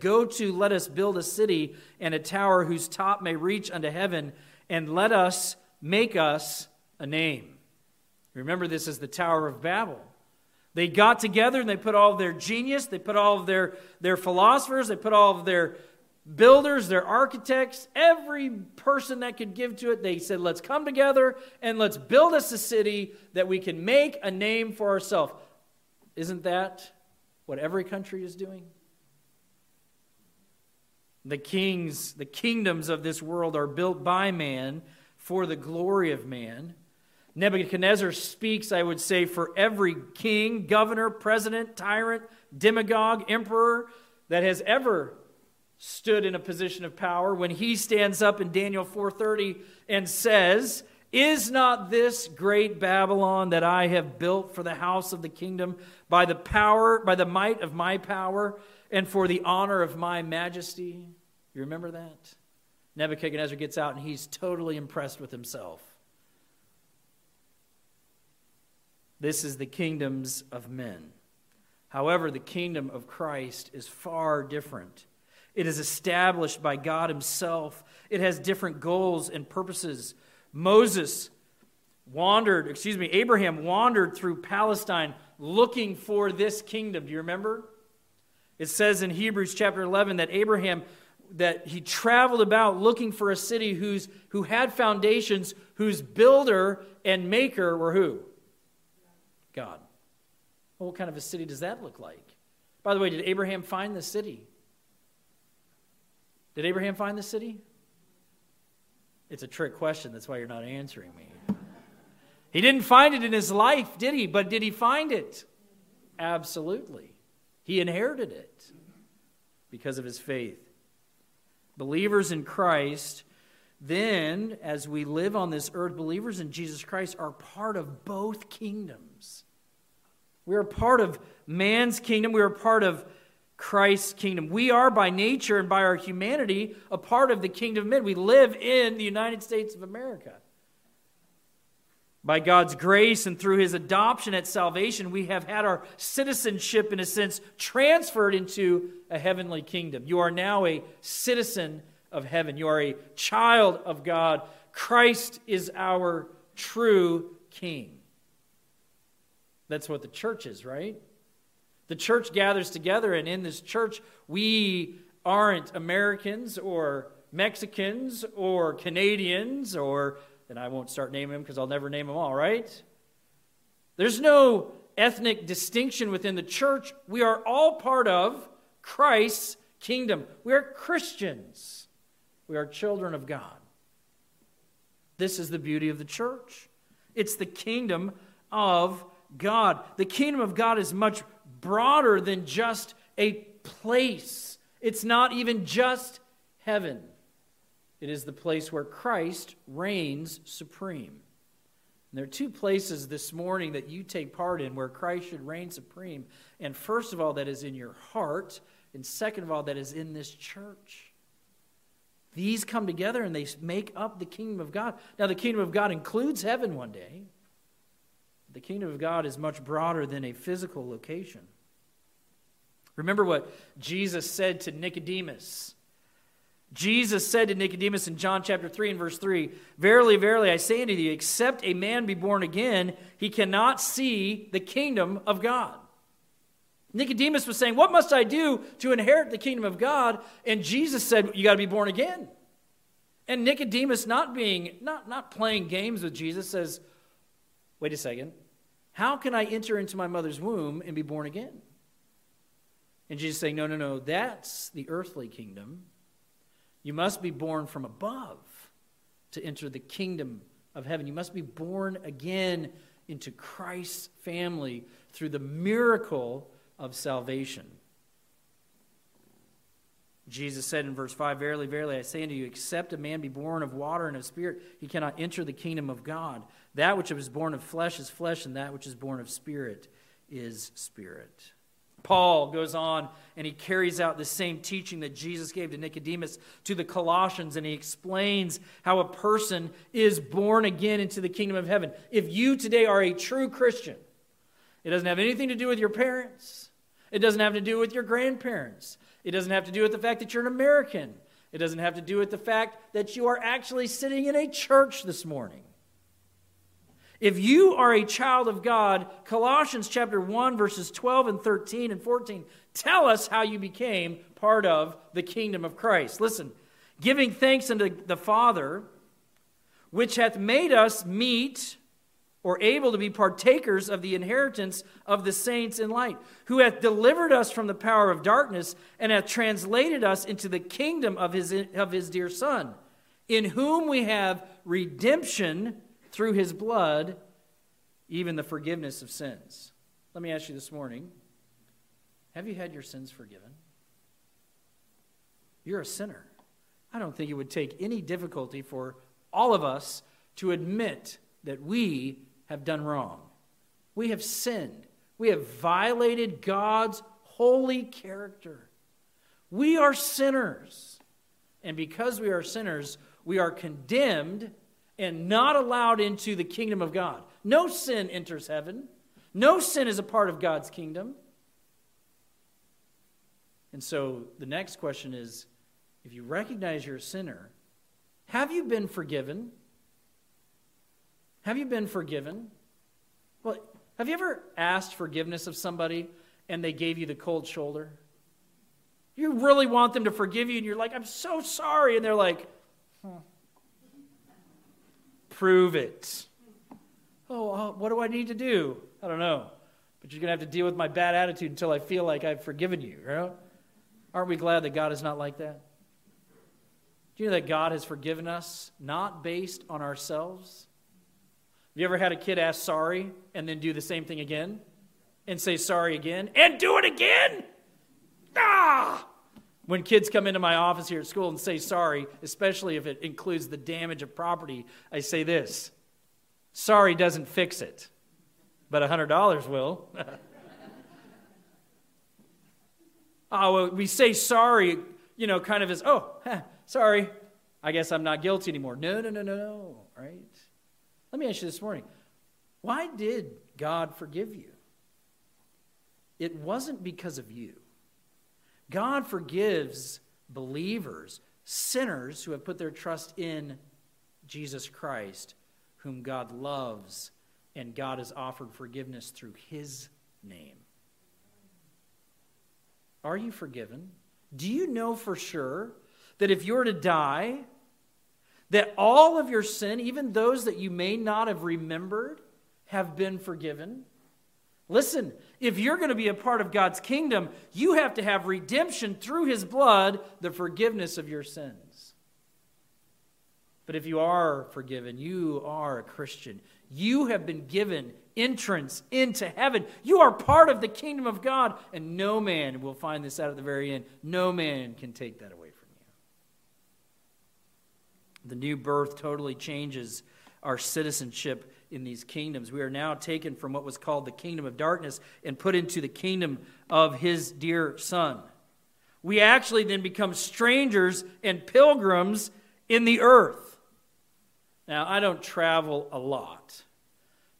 Go to, let us build a city and a tower whose top may reach unto heaven, and let us make us a name. Remember, this is the Tower of Babel. They got together and they put all of their genius, they put all of their, their philosophers, they put all of their builders, their architects, every person that could give to it. They said, let's come together and let's build us a city that we can make a name for ourselves. Isn't that what every country is doing? The kings, the kingdoms of this world are built by man for the glory of man. Nebuchadnezzar speaks, I would say, for every king, governor, president, tyrant, demagogue, emperor that has ever stood in a position of power when he stands up in Daniel 4:30 and says, "Is not this great Babylon that I have built for the house of the kingdom by the power by the might of my power and for the honor of my majesty?" You remember that? Nebuchadnezzar gets out and he's totally impressed with himself. This is the kingdoms of men. However, the kingdom of Christ is far different. It is established by God Himself, it has different goals and purposes. Moses wandered, excuse me, Abraham wandered through Palestine looking for this kingdom. Do you remember? It says in Hebrews chapter 11 that Abraham that he traveled about looking for a city whose who had foundations whose builder and maker were who? God. Well, what kind of a city does that look like? By the way, did Abraham find the city? Did Abraham find the city? It's a trick question. That's why you're not answering me. He didn't find it in his life, did he? But did he find it? Absolutely. He inherited it because of his faith. Believers in Christ, then, as we live on this earth, believers in Jesus Christ are part of both kingdoms. We are part of man's kingdom. We are part of Christ's kingdom. We are by nature and by our humanity a part of the kingdom of men. We live in the United States of America. By God's grace and through his adoption at salvation, we have had our citizenship, in a sense, transferred into a heavenly kingdom. You are now a citizen of heaven, you are a child of God. Christ is our true king. That's what the church is, right? The church gathers together, and in this church, we aren't Americans or Mexicans or Canadians or, and I won't start naming them because I'll never name them all, right? There's no ethnic distinction within the church. We are all part of Christ's kingdom. We are Christians, we are children of God. This is the beauty of the church. It's the kingdom of God. The kingdom of God is much broader than just a place, it's not even just heaven. It is the place where Christ reigns supreme. And there are two places this morning that you take part in where Christ should reign supreme. And first of all, that is in your heart. And second of all, that is in this church. These come together and they make up the kingdom of God. Now, the kingdom of God includes heaven one day. The kingdom of God is much broader than a physical location. Remember what Jesus said to Nicodemus. Jesus said to Nicodemus in John chapter 3 and verse 3 Verily, verily, I say unto you, except a man be born again, he cannot see the kingdom of God. Nicodemus was saying, What must I do to inherit the kingdom of God? And Jesus said, You got to be born again. And Nicodemus, not being, not, not playing games with Jesus, says, Wait a second. How can I enter into my mother's womb and be born again? And Jesus saying, No, no, no, that's the earthly kingdom. You must be born from above to enter the kingdom of heaven. You must be born again into Christ's family through the miracle of salvation. Jesus said in verse 5 Verily, verily, I say unto you, except a man be born of water and of spirit, he cannot enter the kingdom of God. That which is born of flesh is flesh, and that which is born of spirit is spirit. Paul goes on and he carries out the same teaching that Jesus gave to Nicodemus to the Colossians, and he explains how a person is born again into the kingdom of heaven. If you today are a true Christian, it doesn't have anything to do with your parents, it doesn't have to do with your grandparents. It doesn't have to do with the fact that you're an American. It doesn't have to do with the fact that you are actually sitting in a church this morning. If you are a child of God, Colossians chapter 1 verses 12 and 13 and 14 tell us how you became part of the kingdom of Christ. Listen, giving thanks unto the Father, which hath made us meet or able to be partakers of the inheritance of the saints in light, who hath delivered us from the power of darkness and hath translated us into the kingdom of his, of his dear Son, in whom we have redemption through his blood, even the forgiveness of sins. Let me ask you this morning have you had your sins forgiven? You're a sinner. I don't think it would take any difficulty for all of us to admit that we have done wrong. We have sinned. We have violated God's holy character. We are sinners. And because we are sinners, we are condemned and not allowed into the kingdom of God. No sin enters heaven. No sin is a part of God's kingdom. And so the next question is if you recognize you're a sinner, have you been forgiven? Have you been forgiven? Well, have you ever asked forgiveness of somebody and they gave you the cold shoulder? You really want them to forgive you, and you're like, I'm so sorry. And they're like, huh. Prove it. Oh, uh, what do I need to do? I don't know. But you're going to have to deal with my bad attitude until I feel like I've forgiven you. Right? Aren't we glad that God is not like that? Do you know that God has forgiven us not based on ourselves? Have you ever had a kid ask sorry and then do the same thing again? And say sorry again and do it again? Ah! When kids come into my office here at school and say sorry, especially if it includes the damage of property, I say this sorry doesn't fix it, but $100 will. oh, well, we say sorry, you know, kind of as, oh, sorry, I guess I'm not guilty anymore. No, no, no, no, no, right? Let me ask you this morning why did God forgive you? It wasn't because of you. God forgives believers, sinners who have put their trust in Jesus Christ, whom God loves, and God has offered forgiveness through his name. Are you forgiven? Do you know for sure that if you're to die, that all of your sin, even those that you may not have remembered, have been forgiven. Listen, if you're going to be a part of God's kingdom, you have to have redemption through his blood, the forgiveness of your sins. But if you are forgiven, you are a Christian. You have been given entrance into heaven. You are part of the kingdom of God, and no man will find this out at the very end. No man can take that away. From you. The new birth totally changes our citizenship in these kingdoms. We are now taken from what was called the kingdom of darkness and put into the kingdom of his dear son. We actually then become strangers and pilgrims in the earth. Now, I don't travel a lot,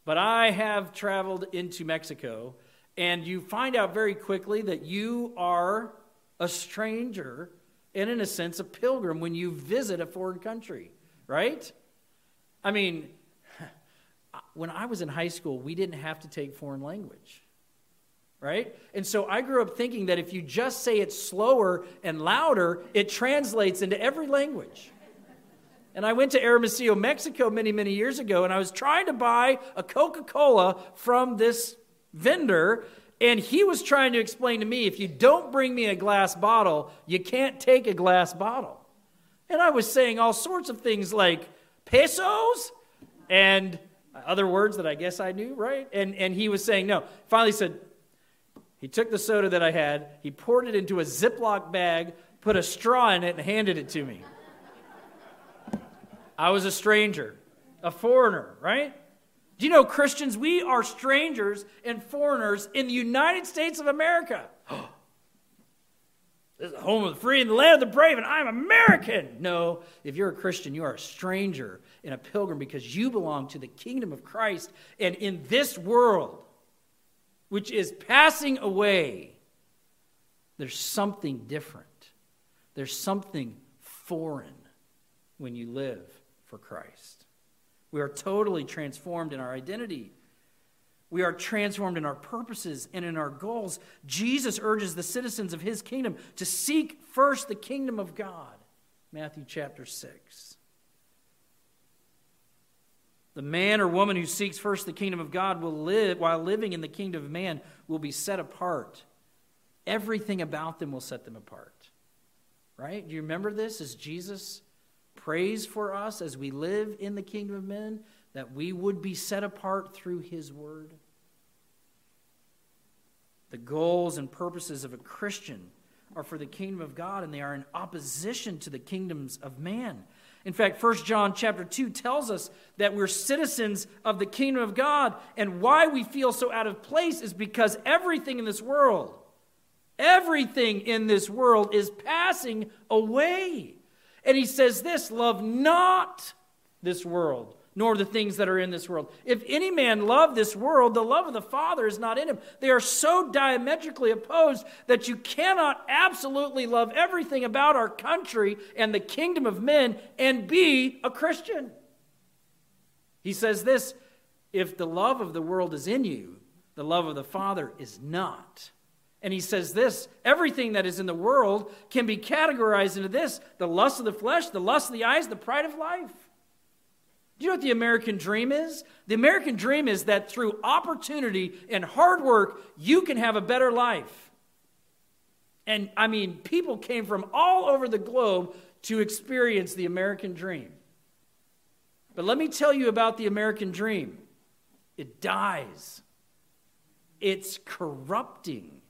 but I have traveled into Mexico, and you find out very quickly that you are a stranger and, in a sense, a pilgrim when you visit a foreign country, right? I mean, when I was in high school, we didn't have to take foreign language, right? And so I grew up thinking that if you just say it slower and louder, it translates into every language. And I went to Hermosillo, Mexico many, many years ago, and I was trying to buy a Coca Cola from this vendor, and he was trying to explain to me if you don't bring me a glass bottle, you can't take a glass bottle. And I was saying all sorts of things like pesos and other words that I guess I knew, right? And, and he was saying no. Finally said, he took the soda that I had, he poured it into a Ziploc bag, put a straw in it, and handed it to me. I was a stranger, a foreigner, right? Do you know, Christians, we are strangers and foreigners in the United States of America. this is the home of the free and the land of the brave, and I'm American. No, if you're a Christian, you are a stranger and a pilgrim because you belong to the kingdom of Christ. And in this world, which is passing away, There's something different. There's something foreign when you live for Christ. We are totally transformed in our identity. We are transformed in our purposes and in our goals. Jesus urges the citizens of his kingdom to seek first the kingdom of God. Matthew chapter 6. The man or woman who seeks first the kingdom of God will live, while living in the kingdom of man, will be set apart. Everything about them will set them apart. Right? Do you remember this as Jesus prays for us as we live in the kingdom of men that we would be set apart through his word? The goals and purposes of a Christian are for the kingdom of God and they are in opposition to the kingdoms of man. In fact, 1 John chapter 2 tells us that we're citizens of the kingdom of God, and why we feel so out of place is because everything in this world, everything in this world is passing away. And he says this love not this world, nor the things that are in this world. If any man love this world, the love of the Father is not in him. They are so diametrically opposed that you cannot absolutely love everything about our country and the kingdom of men and be a Christian. He says this if the love of the world is in you, the love of the Father is not. And he says this everything that is in the world can be categorized into this the lust of the flesh, the lust of the eyes, the pride of life. Do you know what the American dream is? The American dream is that through opportunity and hard work, you can have a better life. And I mean, people came from all over the globe to experience the American dream. But let me tell you about the American dream it dies, it's corrupting.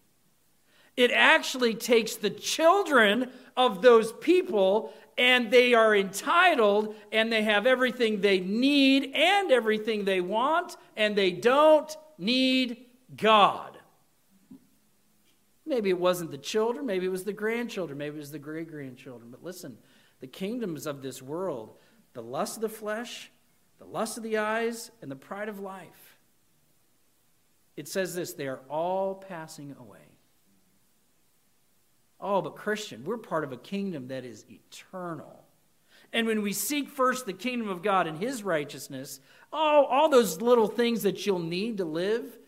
It actually takes the children of those people and they are entitled and they have everything they need and everything they want, and they don't need God. Maybe it wasn't the children, maybe it was the grandchildren, maybe it was the great grandchildren. But listen, the kingdoms of this world, the lust of the flesh, the lust of the eyes, and the pride of life, it says this they are all passing away. Oh, but Christian, we're part of a kingdom that is eternal. And when we seek first the kingdom of God and his righteousness, oh, all those little things that you'll need to live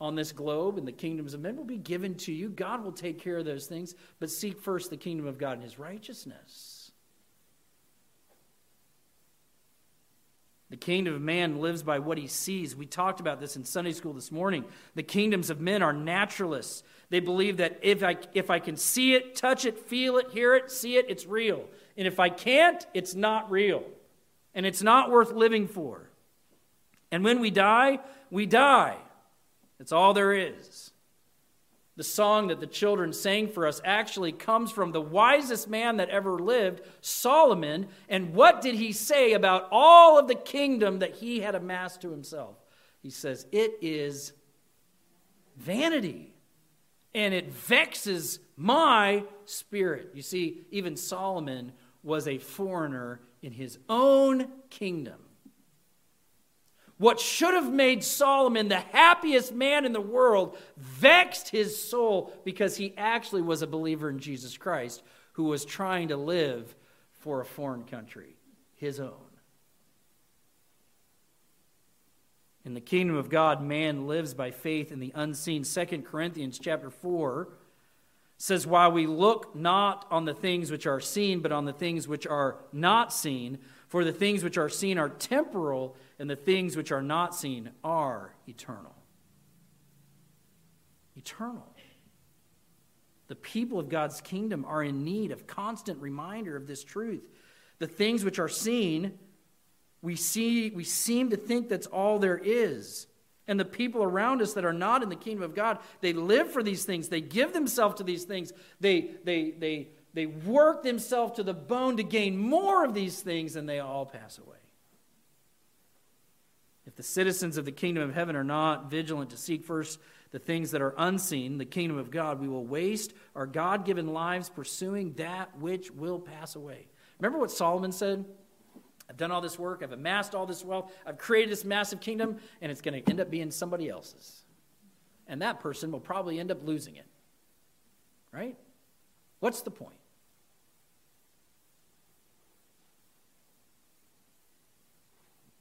on this globe and the kingdoms of men will be given to you. God will take care of those things, but seek first the kingdom of God and his righteousness. The kingdom of man lives by what he sees. We talked about this in Sunday school this morning. The kingdoms of men are naturalists. They believe that if I, if I can see it, touch it, feel it, hear it, see it, it's real. And if I can't, it's not real. And it's not worth living for. And when we die, we die. That's all there is. The song that the children sang for us actually comes from the wisest man that ever lived, Solomon. And what did he say about all of the kingdom that he had amassed to himself? He says, It is vanity and it vexes my spirit. You see, even Solomon was a foreigner in his own kingdom. What should have made Solomon the happiest man in the world vexed his soul because he actually was a believer in Jesus Christ who was trying to live for a foreign country, his own. In the kingdom of God, man lives by faith in the unseen. 2 Corinthians chapter 4 says, While we look not on the things which are seen, but on the things which are not seen, for the things which are seen are temporal, and the things which are not seen are eternal. Eternal. The people of God's kingdom are in need of constant reminder of this truth. The things which are seen we, see, we seem to think that's all there is. And the people around us that are not in the kingdom of God, they live for these things. They give themselves to these things. They, they, they, they work themselves to the bone to gain more of these things, and they all pass away. If the citizens of the kingdom of heaven are not vigilant to seek first the things that are unseen, the kingdom of God, we will waste our God given lives pursuing that which will pass away. Remember what Solomon said? I've done all this work, I've amassed all this wealth, I've created this massive kingdom, and it's going to end up being somebody else's. And that person will probably end up losing it. right? What's the point?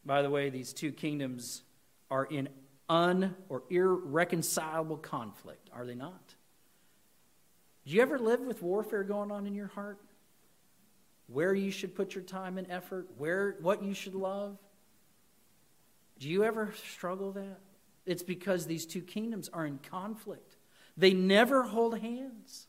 By the way, these two kingdoms are in un or irreconcilable conflict, are they not? Do you ever live with warfare going on in your heart? Where you should put your time and effort, where what you should love? Do you ever struggle that? It's because these two kingdoms are in conflict. They never hold hands.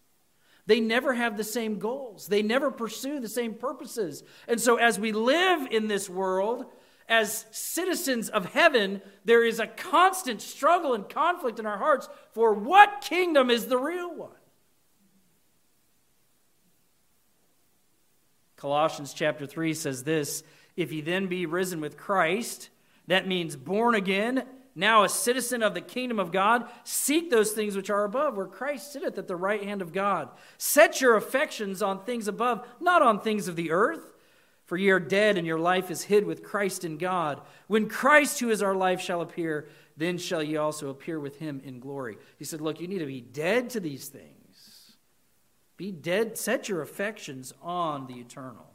They never have the same goals. They never pursue the same purposes. And so, as we live in this world, as citizens of heaven, there is a constant struggle and conflict in our hearts for what kingdom is the real one. Colossians chapter 3 says this If ye then be risen with Christ, that means born again, now a citizen of the kingdom of God, seek those things which are above, where Christ sitteth at the right hand of God. Set your affections on things above, not on things of the earth. For ye are dead, and your life is hid with Christ in God. When Christ, who is our life, shall appear, then shall ye also appear with him in glory. He said, Look, you need to be dead to these things. Be dead, set your affections on the eternal.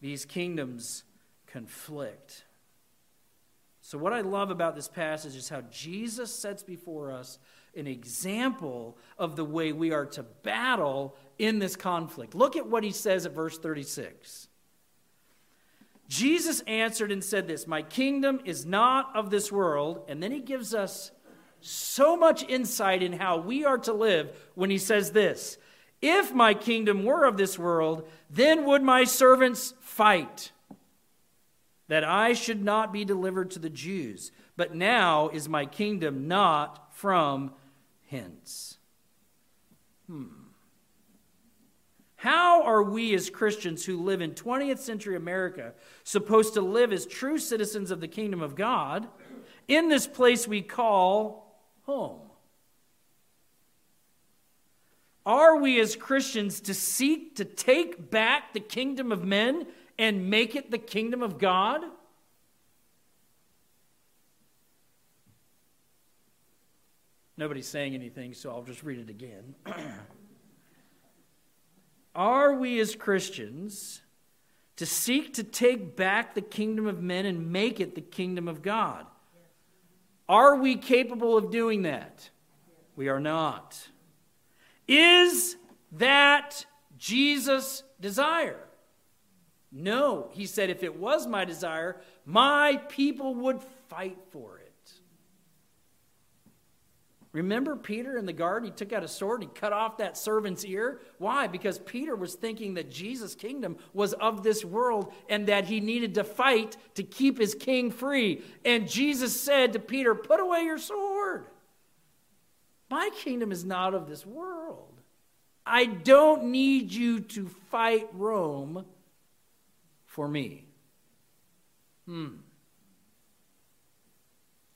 These kingdoms conflict. So, what I love about this passage is how Jesus sets before us an example of the way we are to battle in this conflict. Look at what he says at verse 36. Jesus answered and said this My kingdom is not of this world. And then he gives us so much insight in how we are to live when he says this If my kingdom were of this world, then would my servants fight, that I should not be delivered to the Jews. But now is my kingdom not from hence. Hmm. How are we as Christians who live in 20th century America supposed to live as true citizens of the kingdom of God in this place we call home? Are we as Christians to seek to take back the kingdom of men and make it the kingdom of God? Nobody's saying anything, so I'll just read it again. Are we as Christians to seek to take back the kingdom of men and make it the kingdom of God? Are we capable of doing that? We are not. Is that Jesus' desire? No. He said, if it was my desire, my people would fight for it. Remember Peter in the garden? He took out a sword and he cut off that servant's ear. Why? Because Peter was thinking that Jesus' kingdom was of this world and that he needed to fight to keep his king free. And Jesus said to Peter, Put away your sword. My kingdom is not of this world. I don't need you to fight Rome for me. Hmm.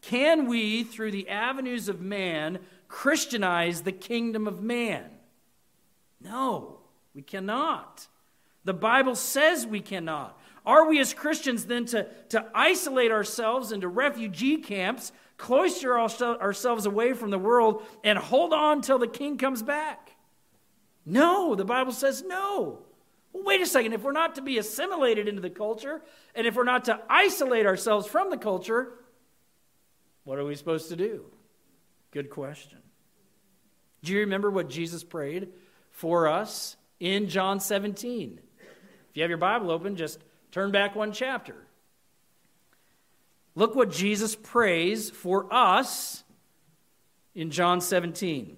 Can we, through the avenues of man, Christianize the kingdom of man? No, we cannot. The Bible says we cannot. Are we as Christians then to, to isolate ourselves into refugee camps, cloister ourselves away from the world, and hold on till the king comes back? No, the Bible says no. Well, wait a second. If we're not to be assimilated into the culture, and if we're not to isolate ourselves from the culture, what are we supposed to do? Good question. Do you remember what Jesus prayed for us in John 17? If you have your Bible open, just turn back one chapter. Look what Jesus prays for us in John 17.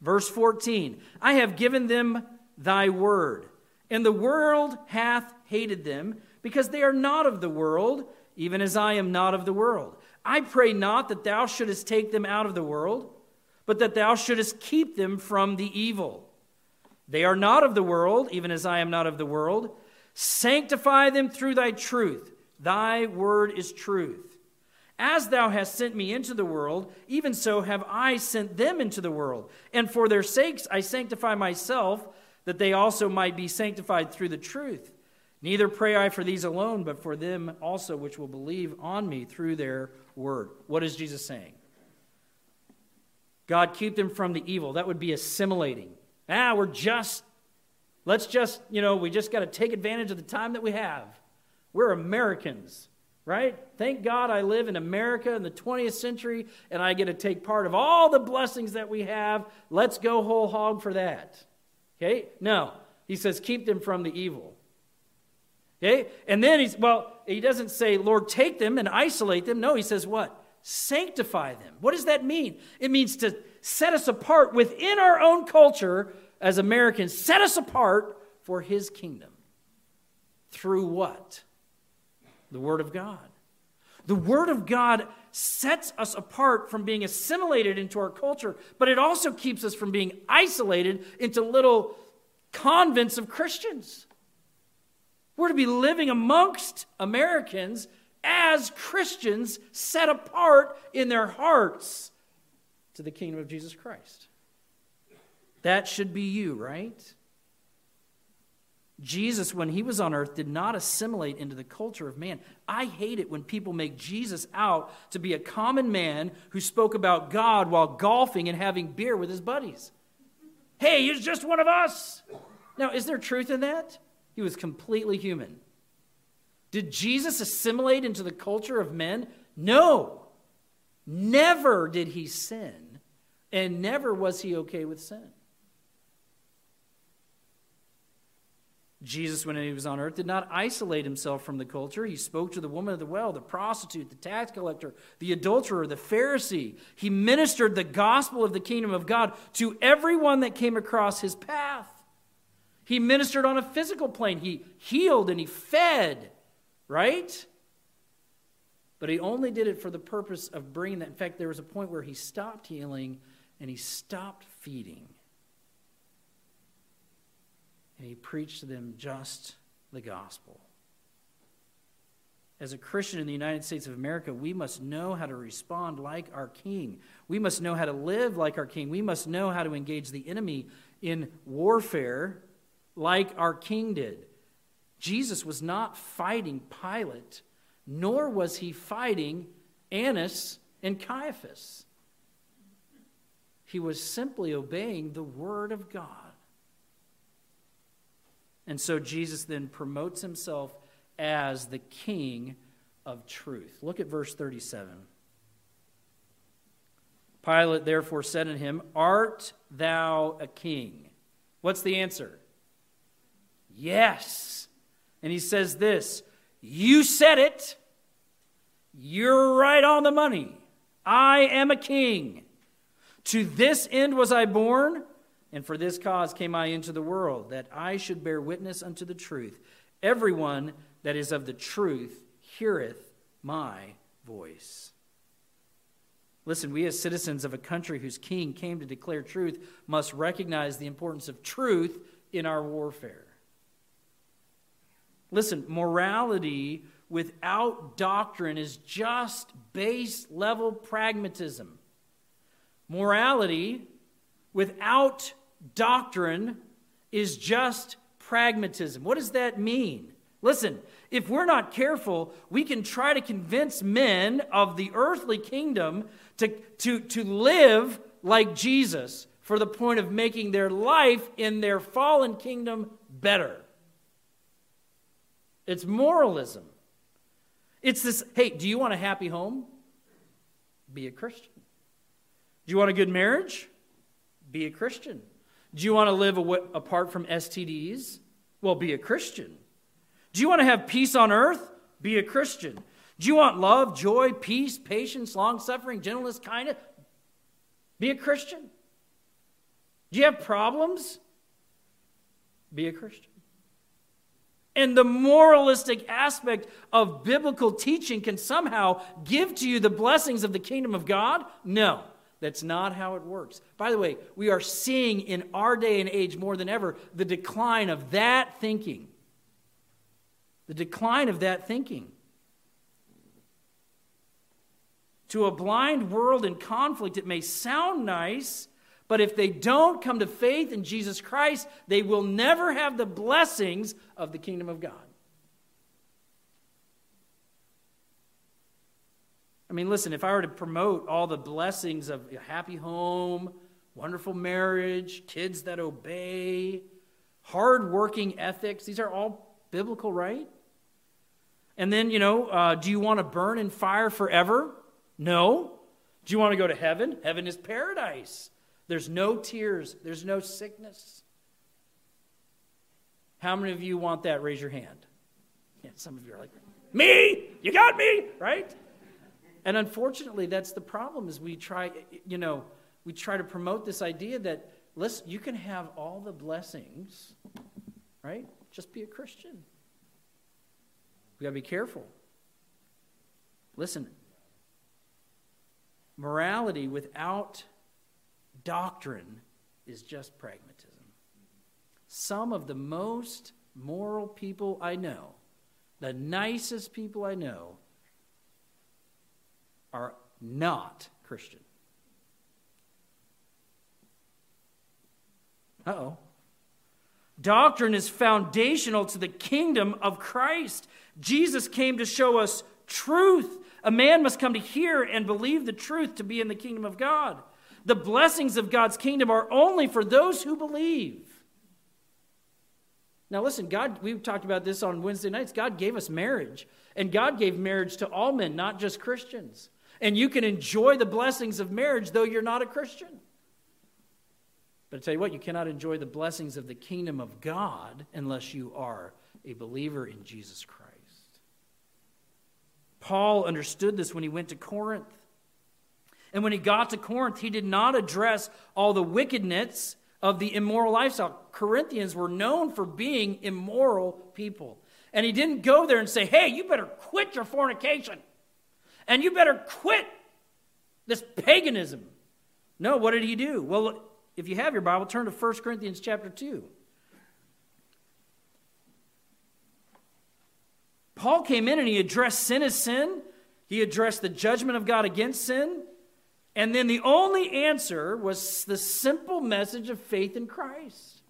Verse 14 I have given them thy word, and the world hath hated them, because they are not of the world, even as I am not of the world. I pray not that thou shouldest take them out of the world, but that thou shouldest keep them from the evil. They are not of the world, even as I am not of the world. Sanctify them through thy truth. Thy word is truth. As thou hast sent me into the world, even so have I sent them into the world. And for their sakes I sanctify myself, that they also might be sanctified through the truth. Neither pray I for these alone, but for them also which will believe on me through their word. What is Jesus saying? God, keep them from the evil. That would be assimilating. Ah, we're just, let's just, you know, we just got to take advantage of the time that we have. We're Americans, right? Thank God I live in America in the 20th century and I get to take part of all the blessings that we have. Let's go whole hog for that. Okay? No. He says, keep them from the evil. Okay? And then he's, well, he doesn't say, Lord, take them and isolate them. No, he says, what? Sanctify them. What does that mean? It means to set us apart within our own culture as Americans, set us apart for his kingdom. Through what? The Word of God. The Word of God sets us apart from being assimilated into our culture, but it also keeps us from being isolated into little convents of Christians. We're to be living amongst Americans as Christians set apart in their hearts to the kingdom of Jesus Christ. That should be you, right? Jesus, when he was on earth, did not assimilate into the culture of man. I hate it when people make Jesus out to be a common man who spoke about God while golfing and having beer with his buddies. Hey, he's just one of us. Now, is there truth in that? He was completely human. Did Jesus assimilate into the culture of men? No. Never did he sin, and never was he okay with sin. Jesus, when he was on earth, did not isolate himself from the culture. He spoke to the woman of the well, the prostitute, the tax collector, the adulterer, the Pharisee. He ministered the gospel of the kingdom of God to everyone that came across his path. He ministered on a physical plane. He healed and he fed, right? But he only did it for the purpose of bringing that. In fact, there was a point where he stopped healing and he stopped feeding. And he preached to them just the gospel. As a Christian in the United States of America, we must know how to respond like our King. We must know how to live like our King. We must know how to engage the enemy in warfare like our King did. Jesus was not fighting Pilate, nor was he fighting Annas and Caiaphas. He was simply obeying the Word of God. And so Jesus then promotes himself as the King of truth. Look at verse 37. Pilate therefore said to him, Art thou a king? What's the answer? Yes. And he says this You said it. You're right on the money. I am a king. To this end was I born, and for this cause came I into the world, that I should bear witness unto the truth. Everyone that is of the truth heareth my voice. Listen, we as citizens of a country whose king came to declare truth must recognize the importance of truth in our warfare. Listen, morality without doctrine is just base level pragmatism. Morality without doctrine is just pragmatism. What does that mean? Listen, if we're not careful, we can try to convince men of the earthly kingdom to, to, to live like Jesus for the point of making their life in their fallen kingdom better. It's moralism. It's this hey, do you want a happy home? Be a Christian. Do you want a good marriage? Be a Christian. Do you want to live apart from STDs? Well, be a Christian. Do you want to have peace on earth? Be a Christian. Do you want love, joy, peace, patience, long suffering, gentleness, kindness? Be a Christian. Do you have problems? Be a Christian. And the moralistic aspect of biblical teaching can somehow give to you the blessings of the kingdom of God? No, that's not how it works. By the way, we are seeing in our day and age more than ever the decline of that thinking. The decline of that thinking. To a blind world in conflict, it may sound nice but if they don't come to faith in Jesus Christ, they will never have the blessings of the kingdom of God. I mean, listen, if I were to promote all the blessings of a happy home, wonderful marriage, kids that obey, hard working ethics. These are all biblical, right? And then, you know, uh, do you want to burn in fire forever? No. Do you want to go to heaven? Heaven is paradise. There's no tears, there's no sickness. How many of you want that? Raise your hand. Yeah, some of you are like, me? You got me, right? And unfortunately, that's the problem is we try, you know, we try to promote this idea that, listen, you can have all the blessings, right? Just be a Christian. We got to be careful. Listen, morality without doctrine is just pragmatism. Some of the most moral people I know, the nicest people I know, are not Christian. Uh oh. Doctrine is foundational to the kingdom of Christ. Jesus came to show us truth. A man must come to hear and believe the truth to be in the kingdom of God. The blessings of God's kingdom are only for those who believe. Now, listen, God, we've talked about this on Wednesday nights. God gave us marriage, and God gave marriage to all men, not just Christians. And you can enjoy the blessings of marriage though you're not a Christian. But I tell you what, you cannot enjoy the blessings of the kingdom of God unless you are a believer in Jesus Christ. Paul understood this when he went to Corinth. And when he got to Corinth, he did not address all the wickedness of the immoral lifestyle. Corinthians were known for being immoral people. And he didn't go there and say, hey, you better quit your fornication. And you better quit this paganism. No, what did he do? Well, if you have your Bible, turn to 1 Corinthians chapter 2. Paul came in and he addressed sin as sin. He addressed the judgment of God against sin. And then the only answer was the simple message of faith in Christ.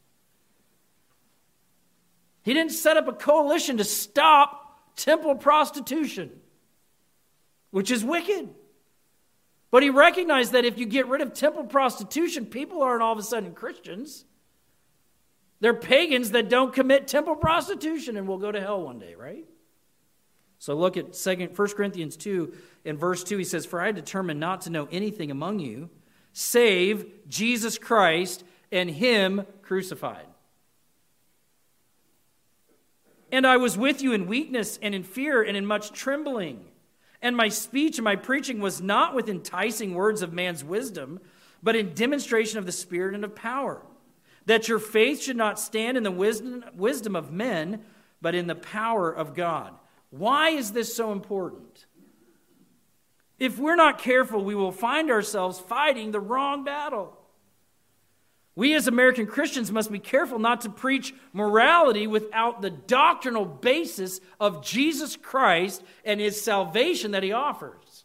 He didn't set up a coalition to stop temple prostitution, which is wicked. But he recognized that if you get rid of temple prostitution, people aren't all of a sudden Christians. They're pagans that don't commit temple prostitution and will go to hell one day, right? So look at 2 1 Corinthians 2 in verse 2. He says, For I determined not to know anything among you save Jesus Christ and Him crucified. And I was with you in weakness and in fear and in much trembling. And my speech and my preaching was not with enticing words of man's wisdom, but in demonstration of the Spirit and of power, that your faith should not stand in the wisdom, wisdom of men, but in the power of God. Why is this so important? If we're not careful, we will find ourselves fighting the wrong battle. We as American Christians must be careful not to preach morality without the doctrinal basis of Jesus Christ and his salvation that he offers.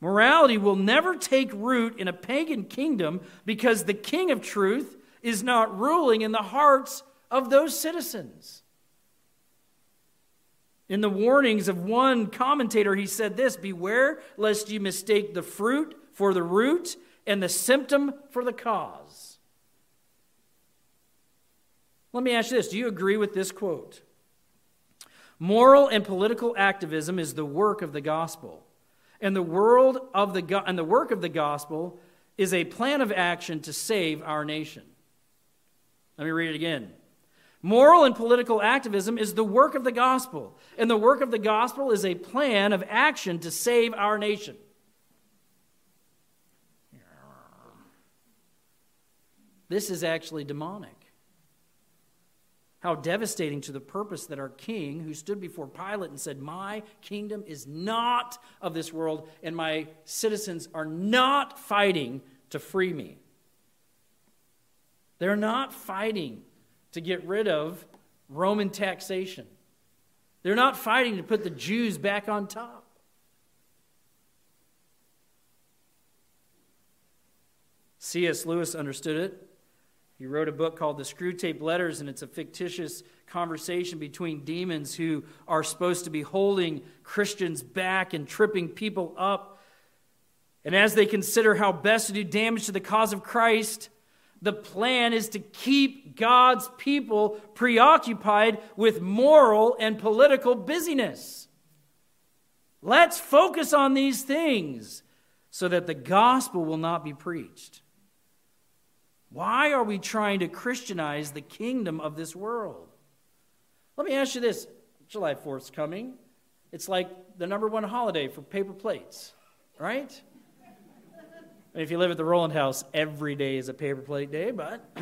Morality will never take root in a pagan kingdom because the king of truth is not ruling in the hearts of those citizens. In the warnings of one commentator, he said this Beware lest you mistake the fruit for the root and the symptom for the cause. Let me ask you this Do you agree with this quote? Moral and political activism is the work of the gospel. And the, world of the, and the work of the gospel is a plan of action to save our nation. Let me read it again. Moral and political activism is the work of the gospel, and the work of the gospel is a plan of action to save our nation. This is actually demonic. How devastating to the purpose that our king, who stood before Pilate and said, My kingdom is not of this world, and my citizens are not fighting to free me. They're not fighting to get rid of Roman taxation. They're not fighting to put the Jews back on top. C.S. Lewis understood it. He wrote a book called The Screwtape Letters, and it's a fictitious conversation between demons who are supposed to be holding Christians back and tripping people up And as they consider how best to do damage to the cause of Christ, the plan is to keep God's people preoccupied with moral and political busyness. Let's focus on these things so that the gospel will not be preached. Why are we trying to Christianize the kingdom of this world? Let me ask you this July 4th is coming. It's like the number one holiday for paper plates, right? if you live at the Roland House, every day is a paper plate day, but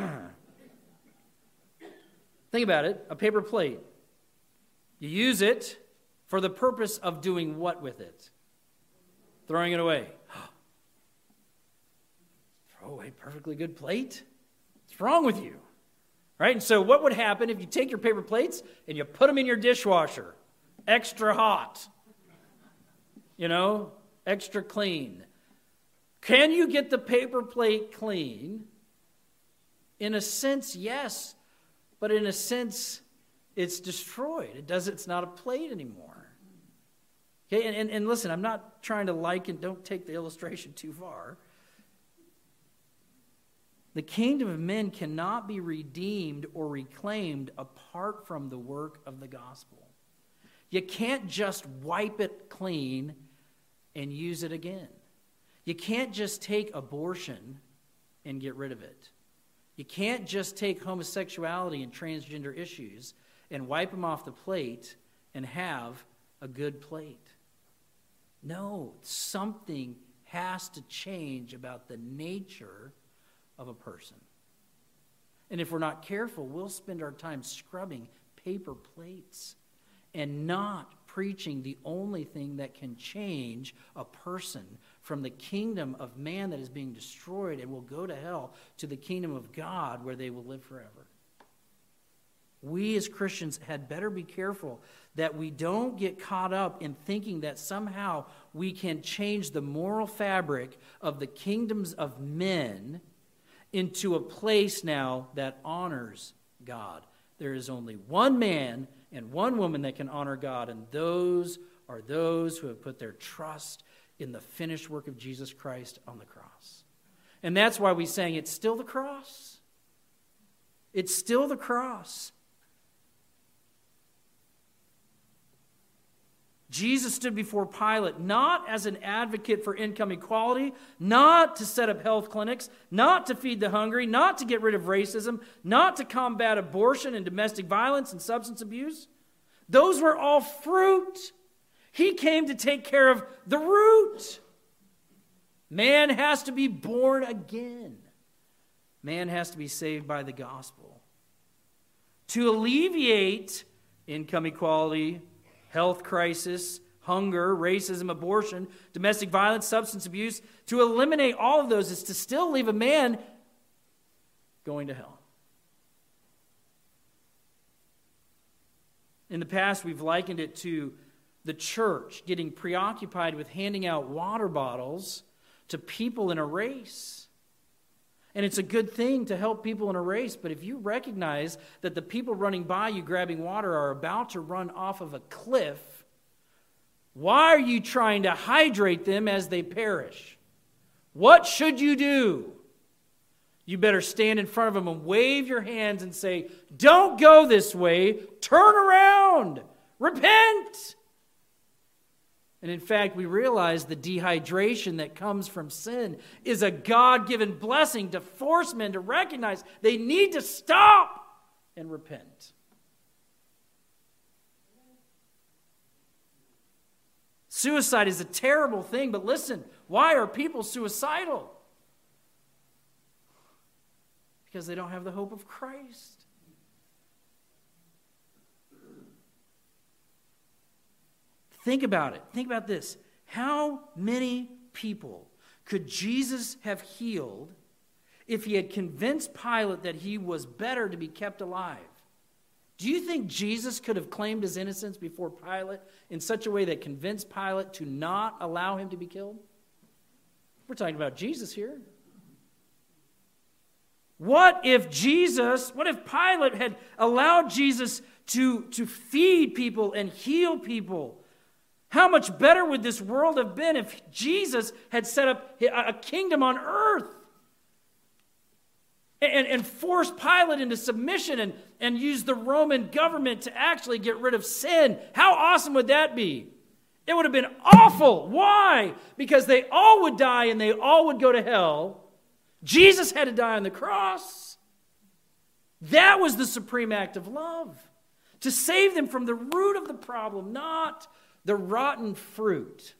think about it a paper plate. You use it for the purpose of doing what with it? Throwing it away. Oh, Throw away perfectly good plate? What's wrong with you? Right? And so, what would happen if you take your paper plates and you put them in your dishwasher? Extra hot. You know, extra clean. Can you get the paper plate clean? In a sense, yes. But in a sense, it's destroyed. It does it's not a plate anymore. Okay, and, and, and listen, I'm not trying to liken, don't take the illustration too far. The kingdom of men cannot be redeemed or reclaimed apart from the work of the gospel. You can't just wipe it clean and use it again. You can't just take abortion and get rid of it. You can't just take homosexuality and transgender issues and wipe them off the plate and have a good plate. No, something has to change about the nature of a person. And if we're not careful, we'll spend our time scrubbing paper plates and not preaching the only thing that can change a person from the kingdom of man that is being destroyed and will go to hell to the kingdom of God where they will live forever. We as Christians had better be careful that we don't get caught up in thinking that somehow we can change the moral fabric of the kingdoms of men into a place now that honors God. There is only one man and one woman that can honor God, and those are those who have put their trust in the finished work of Jesus Christ on the cross. And that's why we sang, It's still the cross. It's still the cross. Jesus stood before Pilate not as an advocate for income equality, not to set up health clinics, not to feed the hungry, not to get rid of racism, not to combat abortion and domestic violence and substance abuse. Those were all fruit. He came to take care of the root. Man has to be born again. Man has to be saved by the gospel. To alleviate income equality, health crisis, hunger, racism, abortion, domestic violence, substance abuse, to eliminate all of those is to still leave a man going to hell. In the past, we've likened it to the church getting preoccupied with handing out water bottles to people in a race. And it's a good thing to help people in a race, but if you recognize that the people running by you grabbing water are about to run off of a cliff, why are you trying to hydrate them as they perish? What should you do? You better stand in front of them and wave your hands and say, Don't go this way, turn around, repent. And in fact, we realize the dehydration that comes from sin is a God given blessing to force men to recognize they need to stop and repent. Suicide is a terrible thing, but listen, why are people suicidal? Because they don't have the hope of Christ. Think about it. Think about this. How many people could Jesus have healed if he had convinced Pilate that he was better to be kept alive? Do you think Jesus could have claimed his innocence before Pilate in such a way that convinced Pilate to not allow him to be killed? We're talking about Jesus here. What if Jesus, what if Pilate had allowed Jesus to, to feed people and heal people How much better would this world have been if Jesus had set up a kingdom on earth and, and forced Pilate into submission and, and used the Roman government to actually get rid of sin? How awesome would that be? It would have been awful. Why? Because they all would die and they all would go to hell. Jesus had to die on the cross. That was the supreme act of love to save them from the root of the problem, not the rotten fruit.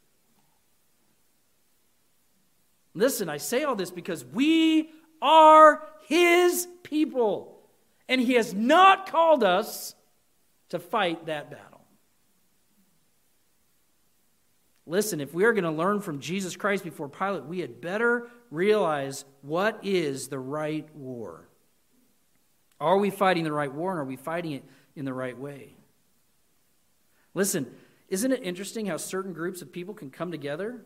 Listen, I say all this because we are His people, and He has not called us to fight that battle. Listen, if we are going to learn from Jesus Christ before Pilate, we had better realize what is the right war. Are we fighting the right war and are we fighting it in the right way? Listen, isn't it interesting how certain groups of people can come together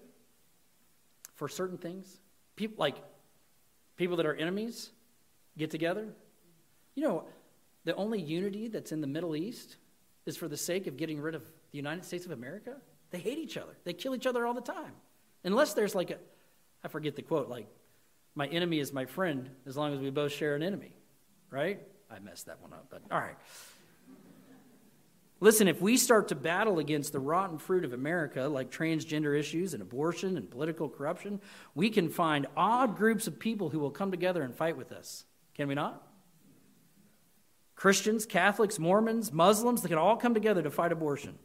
for certain things? People like people that are enemies get together. You know, the only unity that's in the Middle East is for the sake of getting rid of the United States of America. They hate each other. They kill each other all the time. Unless there's like a I forget the quote, like my enemy is my friend as long as we both share an enemy. Right? I messed that one up, but all right. Listen, if we start to battle against the rotten fruit of America, like transgender issues and abortion and political corruption, we can find odd groups of people who will come together and fight with us. Can we not? Christians, Catholics, Mormons, Muslims, they can all come together to fight abortion.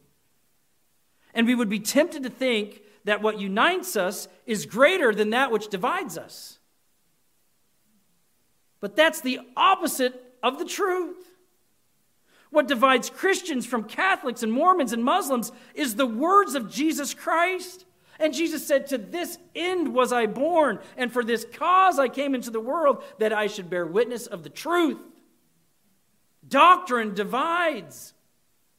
And we would be tempted to think that what unites us is greater than that which divides us. But that's the opposite of the truth. What divides Christians from Catholics and Mormons and Muslims is the words of Jesus Christ. And Jesus said, To this end was I born, and for this cause I came into the world, that I should bear witness of the truth. Doctrine divides.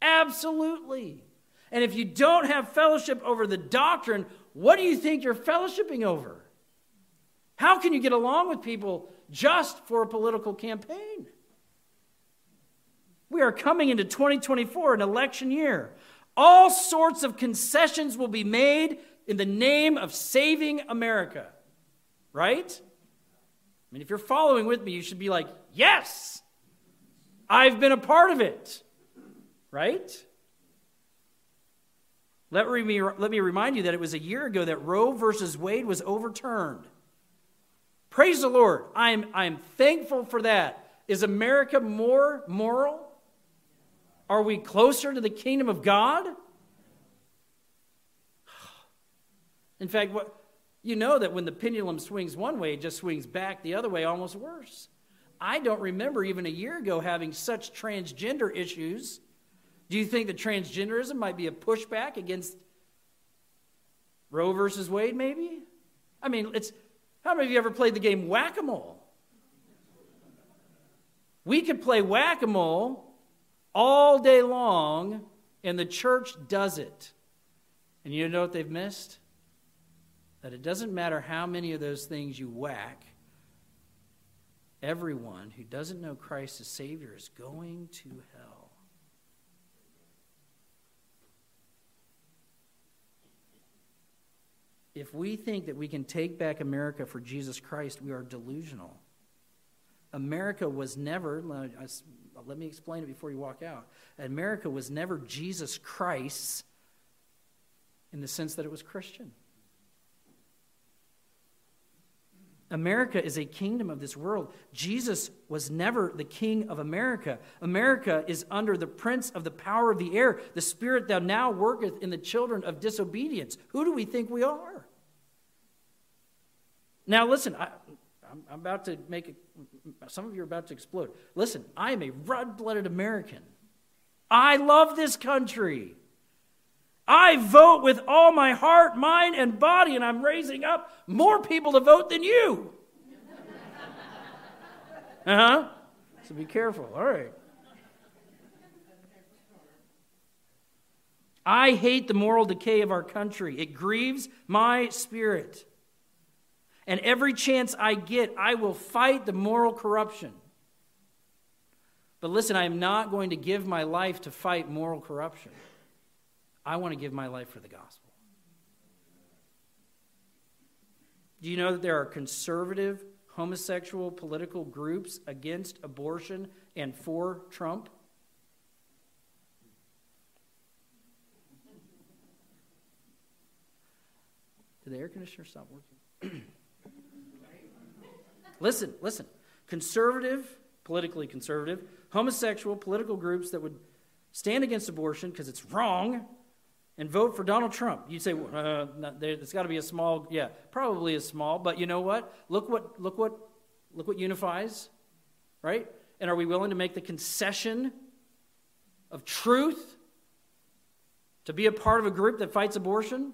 Absolutely. And if you don't have fellowship over the doctrine, what do you think you're fellowshipping over? How can you get along with people just for a political campaign? We are coming into 2024, an election year. All sorts of concessions will be made in the name of saving America. Right? I mean, if you're following with me, you should be like, yes, I've been a part of it. Right? Let me, let me remind you that it was a year ago that Roe versus Wade was overturned. Praise the Lord. I'm, I'm thankful for that. Is America more moral? Are we closer to the kingdom of God? In fact, what, you know that when the pendulum swings one way, it just swings back the other way, almost worse. I don't remember even a year ago having such transgender issues do you think that transgenderism might be a pushback against Roe versus Wade, maybe? I mean, it's how many of you ever played the game whack a mole? We could play whack a mole all day long, and the church does it. And you know what they've missed? That it doesn't matter how many of those things you whack, everyone who doesn't know Christ as Savior is going to hell. If we think that we can take back America for Jesus Christ, we are delusional. America was never, let me explain it before you walk out. America was never Jesus Christ in the sense that it was Christian. America is a kingdom of this world. Jesus was never the king of America. America is under the prince of the power of the air, the spirit that now worketh in the children of disobedience. Who do we think we are? Now, listen, I, am about to make a, some of you are about to explode. Listen, I am a red blooded American. I love this country. I vote with all my heart, mind, and body, and I'm raising up more people to vote than you. uh huh. So be careful. All right. I hate the moral decay of our country. It grieves my spirit. And every chance I get, I will fight the moral corruption. But listen, I am not going to give my life to fight moral corruption. I want to give my life for the gospel. Do you know that there are conservative, homosexual political groups against abortion and for Trump? Did the air conditioner stop working? listen, listen. Conservative, politically conservative, homosexual political groups that would stand against abortion because it's wrong and vote for Donald Trump. You'd say, uh, it's got to be a small, yeah, probably a small, but you know what? Look what, look what, look what unifies, right? And are we willing to make the concession of truth to be a part of a group that fights abortion?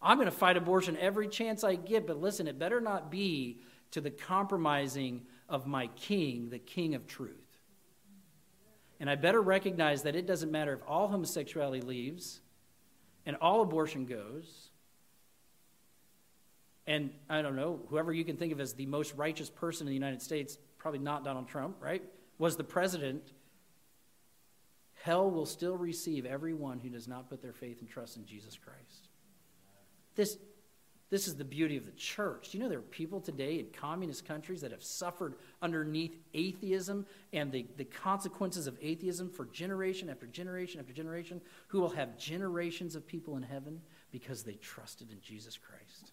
I'm going to fight abortion every chance I get, but listen, it better not be to the compromising of my king, the king of truth. And I better recognize that it doesn't matter if all homosexuality leaves and all abortion goes. And I don't know, whoever you can think of as the most righteous person in the United States, probably not Donald Trump, right? Was the president. Hell will still receive everyone who does not put their faith and trust in Jesus Christ. This, this is the beauty of the church. You know there are people today in communist countries that have suffered underneath atheism and the, the consequences of atheism for generation after generation after generation, who will have generations of people in heaven because they trusted in Jesus Christ?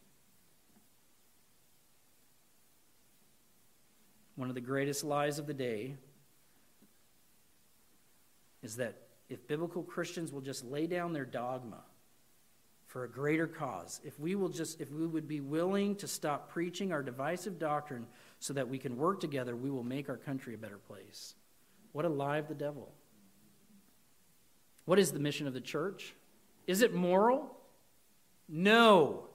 One of the greatest lies of the day is that if biblical Christians will just lay down their dogma, for a greater cause. If we will just if we would be willing to stop preaching our divisive doctrine so that we can work together, we will make our country a better place. What a lie of the devil. What is the mission of the church? Is it moral? No.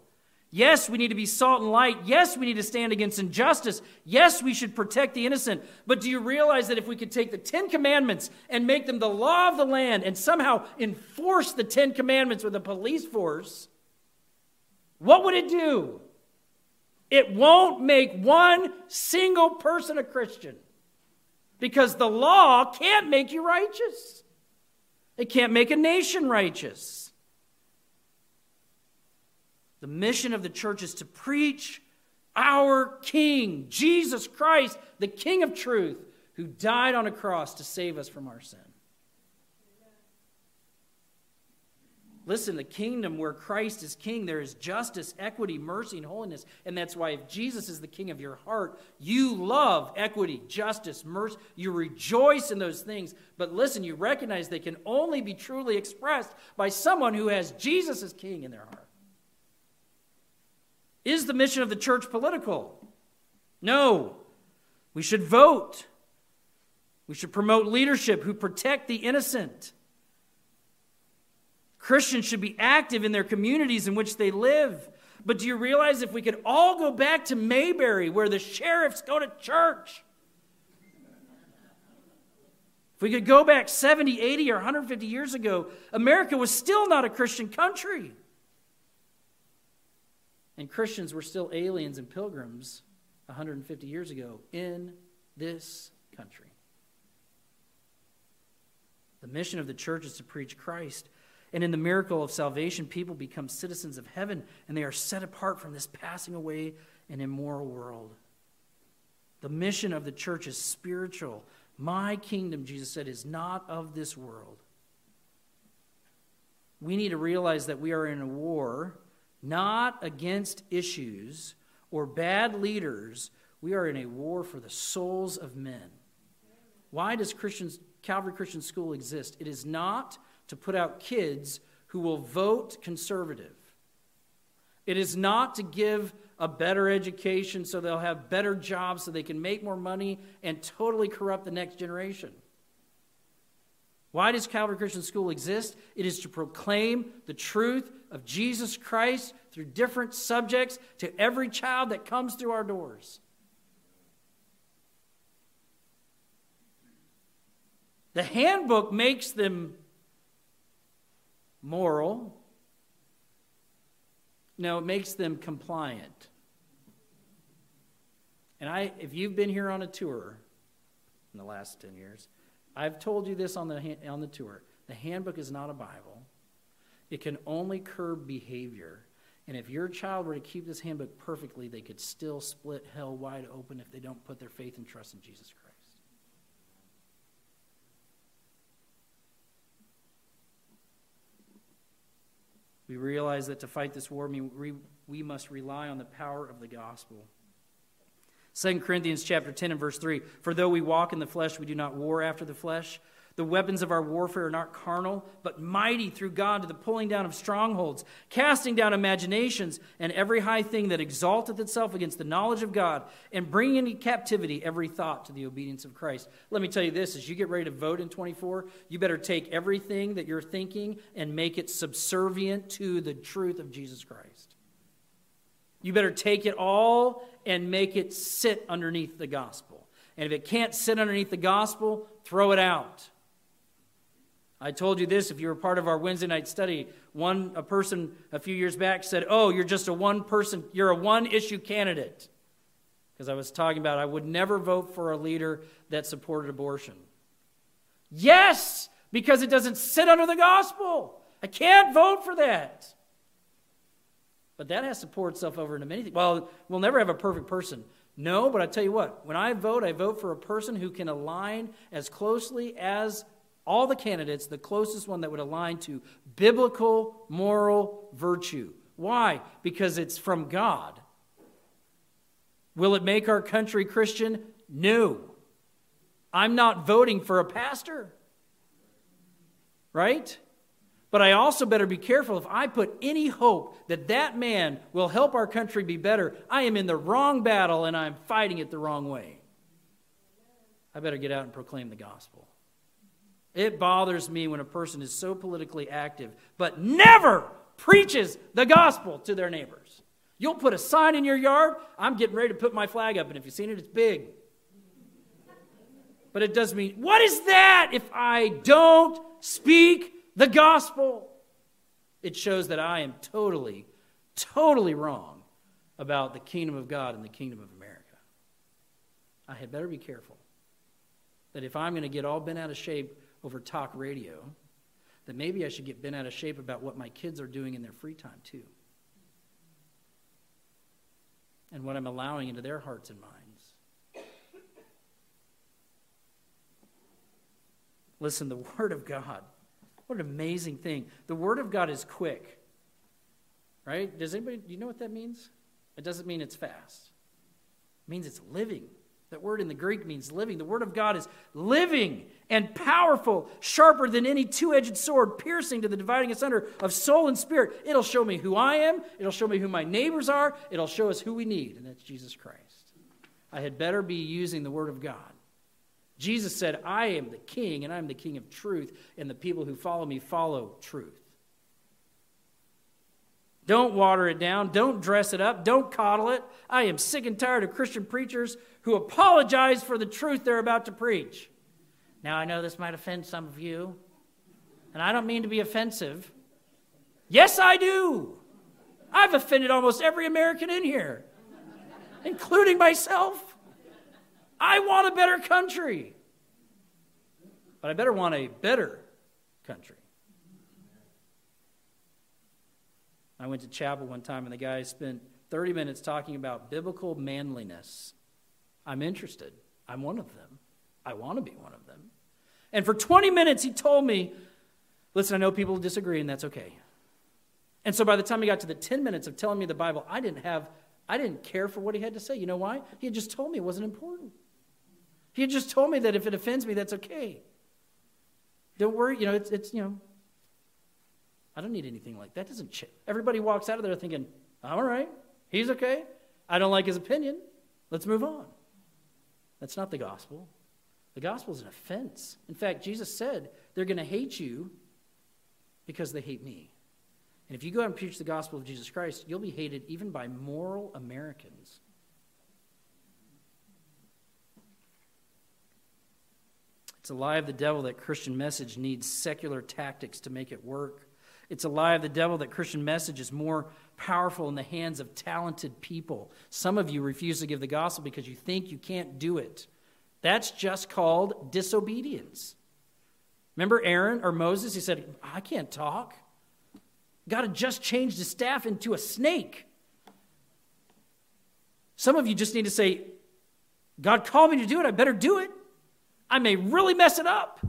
Yes, we need to be salt and light. Yes, we need to stand against injustice. Yes, we should protect the innocent. But do you realize that if we could take the Ten Commandments and make them the law of the land and somehow enforce the Ten Commandments with a police force, what would it do? It won't make one single person a Christian because the law can't make you righteous, it can't make a nation righteous. The mission of the church is to preach our King, Jesus Christ, the King of truth, who died on a cross to save us from our sin. Listen, the kingdom where Christ is king, there is justice, equity, mercy, and holiness. And that's why if Jesus is the king of your heart, you love equity, justice, mercy. You rejoice in those things. But listen, you recognize they can only be truly expressed by someone who has Jesus as king in their heart. Is the mission of the church political? No. We should vote. We should promote leadership who protect the innocent. Christians should be active in their communities in which they live. But do you realize if we could all go back to Mayberry where the sheriffs go to church? If we could go back 70, 80, or 150 years ago, America was still not a Christian country. And Christians were still aliens and pilgrims 150 years ago in this country. The mission of the church is to preach Christ. And in the miracle of salvation, people become citizens of heaven and they are set apart from this passing away and immoral world. The mission of the church is spiritual. My kingdom, Jesus said, is not of this world. We need to realize that we are in a war not against issues or bad leaders. We are in a war for the souls of men. Why does Christians, Calvary Christian School exist? It is not to put out kids who will vote conservative. It is not to give a better education so they'll have better jobs so they can make more money and totally corrupt the next generation. Why does Calvary Christian School exist? It is to proclaim the truth of Jesus Christ through different subjects to every child that comes through our doors. The handbook makes them moral. No, it makes them compliant. And I, if you've been here on a tour in the last 10 years, I've told you this on the, on the tour The handbook is not a Bible. It can only curb behavior. And if your child were to keep this handbook perfectly, they could still split hell wide open if they don't put their faith and trust in Jesus Christ. We realize that to fight this war, we must rely on the power of the gospel. 2 Corinthians chapter 10 and verse 3 For though we walk in the flesh, we do not war after the flesh. The weapons of our warfare are not carnal, but mighty through God to the pulling down of strongholds, casting down imaginations and every high thing that exalteth itself against the knowledge of God, and bringing into captivity every thought to the obedience of Christ. Let me tell you this as you get ready to vote in 24, you better take everything that you're thinking and make it subservient to the truth of Jesus Christ. You better take it all and make it sit underneath the gospel. And if it can't sit underneath the gospel, throw it out. I told you this if you were part of our Wednesday night study. One a person a few years back said, "Oh, you're just a one person, you're a one issue candidate." Because I was talking about I would never vote for a leader that supported abortion. Yes, because it doesn't sit under the gospel. I can't vote for that. But that has to pour itself over into many things. Well, we'll never have a perfect person. No, but I tell you what, when I vote, I vote for a person who can align as closely as all the candidates, the closest one that would align to biblical moral virtue. Why? Because it's from God. Will it make our country Christian? No. I'm not voting for a pastor. Right? But I also better be careful if I put any hope that that man will help our country be better, I am in the wrong battle and I'm fighting it the wrong way. I better get out and proclaim the gospel. It bothers me when a person is so politically active, but never preaches the gospel to their neighbors. You'll put a sign in your yard. I'm getting ready to put my flag up, and if you've seen it, it's big. But it does mean, what is that if I don't speak the gospel? It shows that I am totally, totally wrong about the kingdom of God and the kingdom of America. I had better be careful that if I'm going to get all bent out of shape over talk radio, that maybe I should get bent out of shape about what my kids are doing in their free time, too. And what I'm allowing into their hearts and minds. Listen, the Word of God, what an amazing thing. The Word of God is quick. Right? Does anybody, do you know what that means? It doesn't mean it's fast, it means it's living. That word in the Greek means living. The word of God is living and powerful, sharper than any two edged sword, piercing to the dividing asunder of soul and spirit. It'll show me who I am, it'll show me who my neighbors are, it'll show us who we need, and that's Jesus Christ. I had better be using the word of God. Jesus said, I am the king, and I'm the king of truth, and the people who follow me follow truth. Don't water it down. Don't dress it up. Don't coddle it. I am sick and tired of Christian preachers who apologize for the truth they're about to preach. Now, I know this might offend some of you, and I don't mean to be offensive. Yes, I do. I've offended almost every American in here, including myself. I want a better country, but I better want a better country. I went to chapel one time, and the guy spent 30 minutes talking about biblical manliness. I'm interested. I'm one of them. I want to be one of them. And for 20 minutes, he told me, listen, I know people disagree, and that's okay. And so by the time he got to the 10 minutes of telling me the Bible, I didn't have, I didn't care for what he had to say. You know why? He had just told me it wasn't important. He just told me that if it offends me, that's okay. Don't worry, you know, it's, it's you know, I don't need anything like that. Doesn't ch- everybody walks out of there thinking, all right, he's okay. I don't like his opinion. Let's move on. That's not the gospel. The gospel is an offense. In fact, Jesus said they're going to hate you because they hate me. And if you go out and preach the gospel of Jesus Christ, you'll be hated even by moral Americans. It's a lie of the devil that Christian message needs secular tactics to make it work. It's a lie of the devil that Christian message is more powerful in the hands of talented people. Some of you refuse to give the gospel because you think you can't do it. That's just called disobedience. Remember Aaron or Moses? He said, I can't talk. God had just changed his staff into a snake. Some of you just need to say, God called me to do it. I better do it. I may really mess it up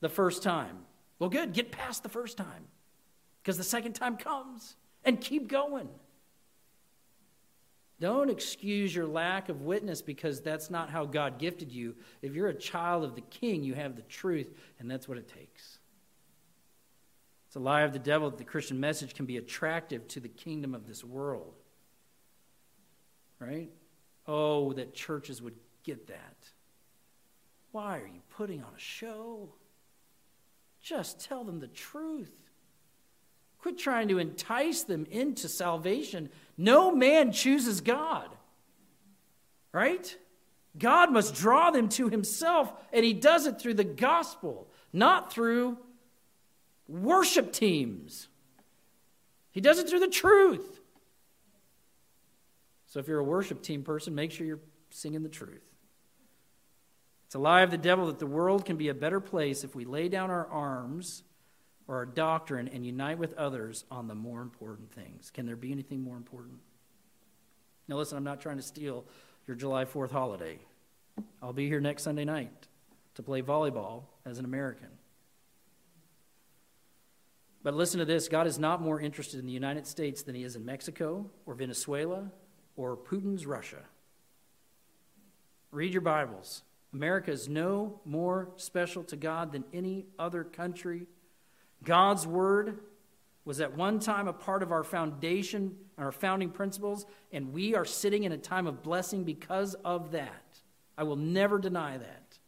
the first time. Well, good. Get past the first time because the second time comes and keep going. Don't excuse your lack of witness because that's not how God gifted you. If you're a child of the king, you have the truth, and that's what it takes. It's a lie of the devil that the Christian message can be attractive to the kingdom of this world. Right? Oh, that churches would get that. Why are you putting on a show? Just tell them the truth. Quit trying to entice them into salvation. No man chooses God, right? God must draw them to himself, and he does it through the gospel, not through worship teams. He does it through the truth. So if you're a worship team person, make sure you're singing the truth. It's a lie of the devil that the world can be a better place if we lay down our arms or our doctrine and unite with others on the more important things. Can there be anything more important? Now, listen, I'm not trying to steal your July 4th holiday. I'll be here next Sunday night to play volleyball as an American. But listen to this God is not more interested in the United States than he is in Mexico or Venezuela or Putin's Russia. Read your Bibles. America is no more special to God than any other country God's word was at one time a part of our foundation, and our founding principles, and we are sitting in a time of blessing because of that. I will never deny that.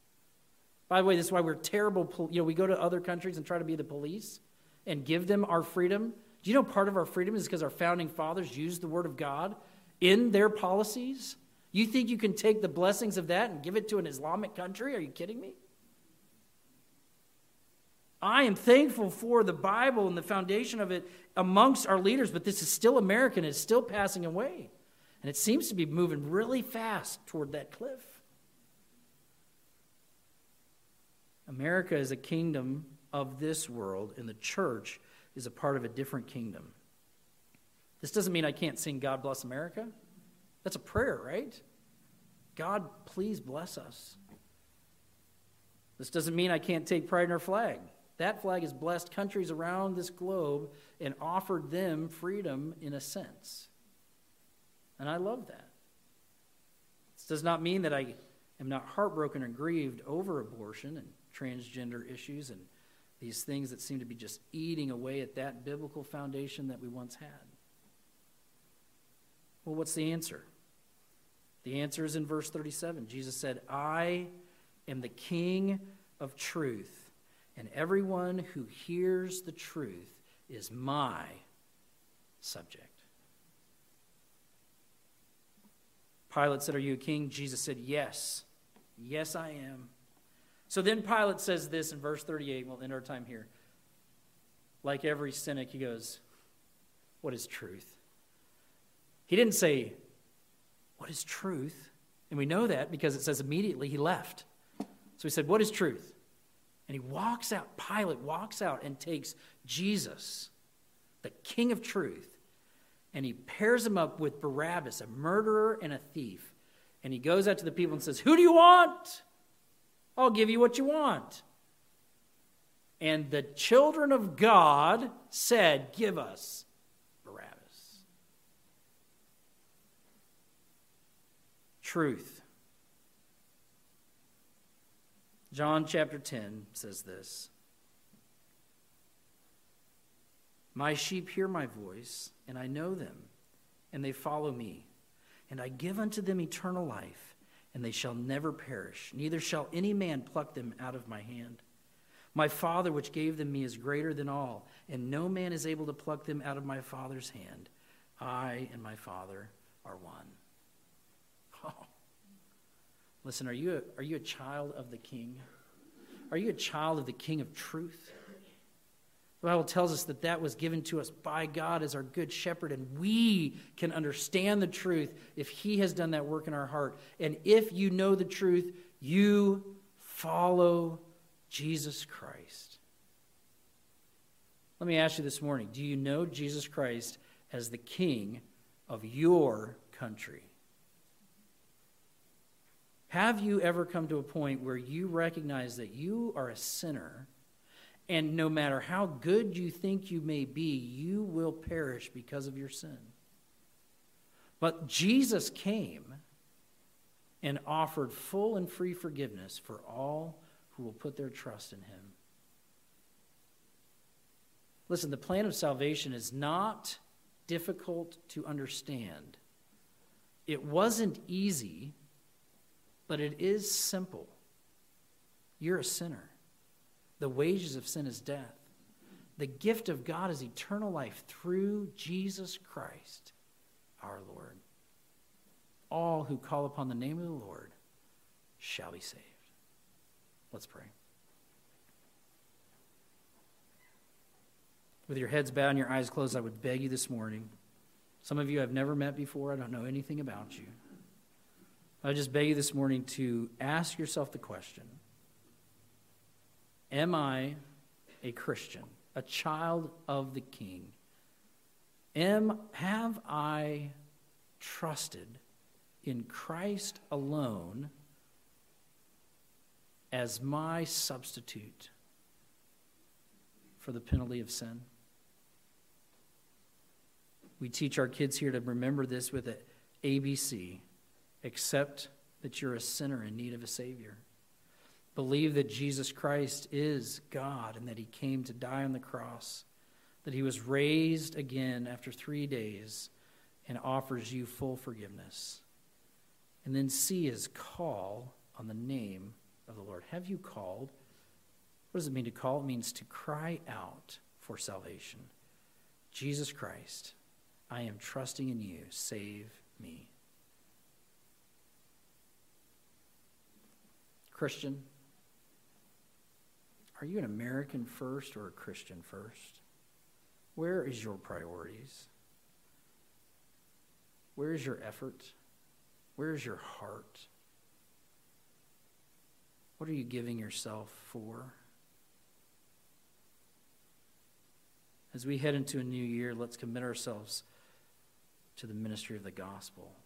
By the way, this is why we're terrible. You know, we go to other countries and try to be the police and give them our freedom. Do you know part of our freedom is because our founding fathers used the Word of God in their policies? You think you can take the blessings of that and give it to an Islamic country? Are you kidding me? I am thankful for the Bible and the foundation of it amongst our leaders, but this is still American. It's still passing away. And it seems to be moving really fast toward that cliff. America is a kingdom of this world, and the church is a part of a different kingdom. This doesn't mean I can't sing God Bless America. That's a prayer, right? God, please bless us. This doesn't mean I can't take pride in our flag. That flag has blessed countries around this globe and offered them freedom in a sense. And I love that. This does not mean that I am not heartbroken or grieved over abortion and transgender issues and these things that seem to be just eating away at that biblical foundation that we once had. Well, what's the answer? The answer is in verse 37. Jesus said, I am the King of truth and everyone who hears the truth is my subject. Pilate said, Are you a king? Jesus said, Yes. Yes, I am. So then Pilate says this in verse 38. We'll end our time here. Like every cynic, he goes, What is truth? He didn't say, What is truth? And we know that because it says immediately he left. So he said, What is truth? And he walks out, Pilate walks out and takes Jesus, the King of truth, and he pairs him up with Barabbas, a murderer and a thief. And he goes out to the people and says, Who do you want? I'll give you what you want. And the children of God said, Give us Barabbas. Truth John chapter 10 says this My sheep hear my voice, and I know them, and they follow me. And I give unto them eternal life, and they shall never perish, neither shall any man pluck them out of my hand. My Father, which gave them me, is greater than all, and no man is able to pluck them out of my Father's hand. I and my Father are one. Listen, are you, a, are you a child of the King? Are you a child of the King of truth? The Bible tells us that that was given to us by God as our good shepherd, and we can understand the truth if He has done that work in our heart. And if you know the truth, you follow Jesus Christ. Let me ask you this morning do you know Jesus Christ as the King of your country? Have you ever come to a point where you recognize that you are a sinner, and no matter how good you think you may be, you will perish because of your sin? But Jesus came and offered full and free forgiveness for all who will put their trust in him. Listen, the plan of salvation is not difficult to understand. It wasn't easy but it is simple. You're a sinner. The wages of sin is death. The gift of God is eternal life through Jesus Christ, our Lord. All who call upon the name of the Lord shall be saved. Let's pray. With your heads bowed and your eyes closed, I would beg you this morning. Some of you I've never met before, I don't know anything about you. I just beg you this morning to ask yourself the question Am I a Christian, a child of the King? Am, have I trusted in Christ alone as my substitute for the penalty of sin? We teach our kids here to remember this with an ABC Accept that you're a sinner in need of a Savior. Believe that Jesus Christ is God and that He came to die on the cross, that He was raised again after three days and offers you full forgiveness. And then see His call on the name of the Lord. Have you called? What does it mean to call? It means to cry out for salvation. Jesus Christ, I am trusting in you. Save me. Christian, are you an American first or a Christian first? Where is your priorities? Where is your effort? Where is your heart? What are you giving yourself for? As we head into a new year, let's commit ourselves to the ministry of the gospel.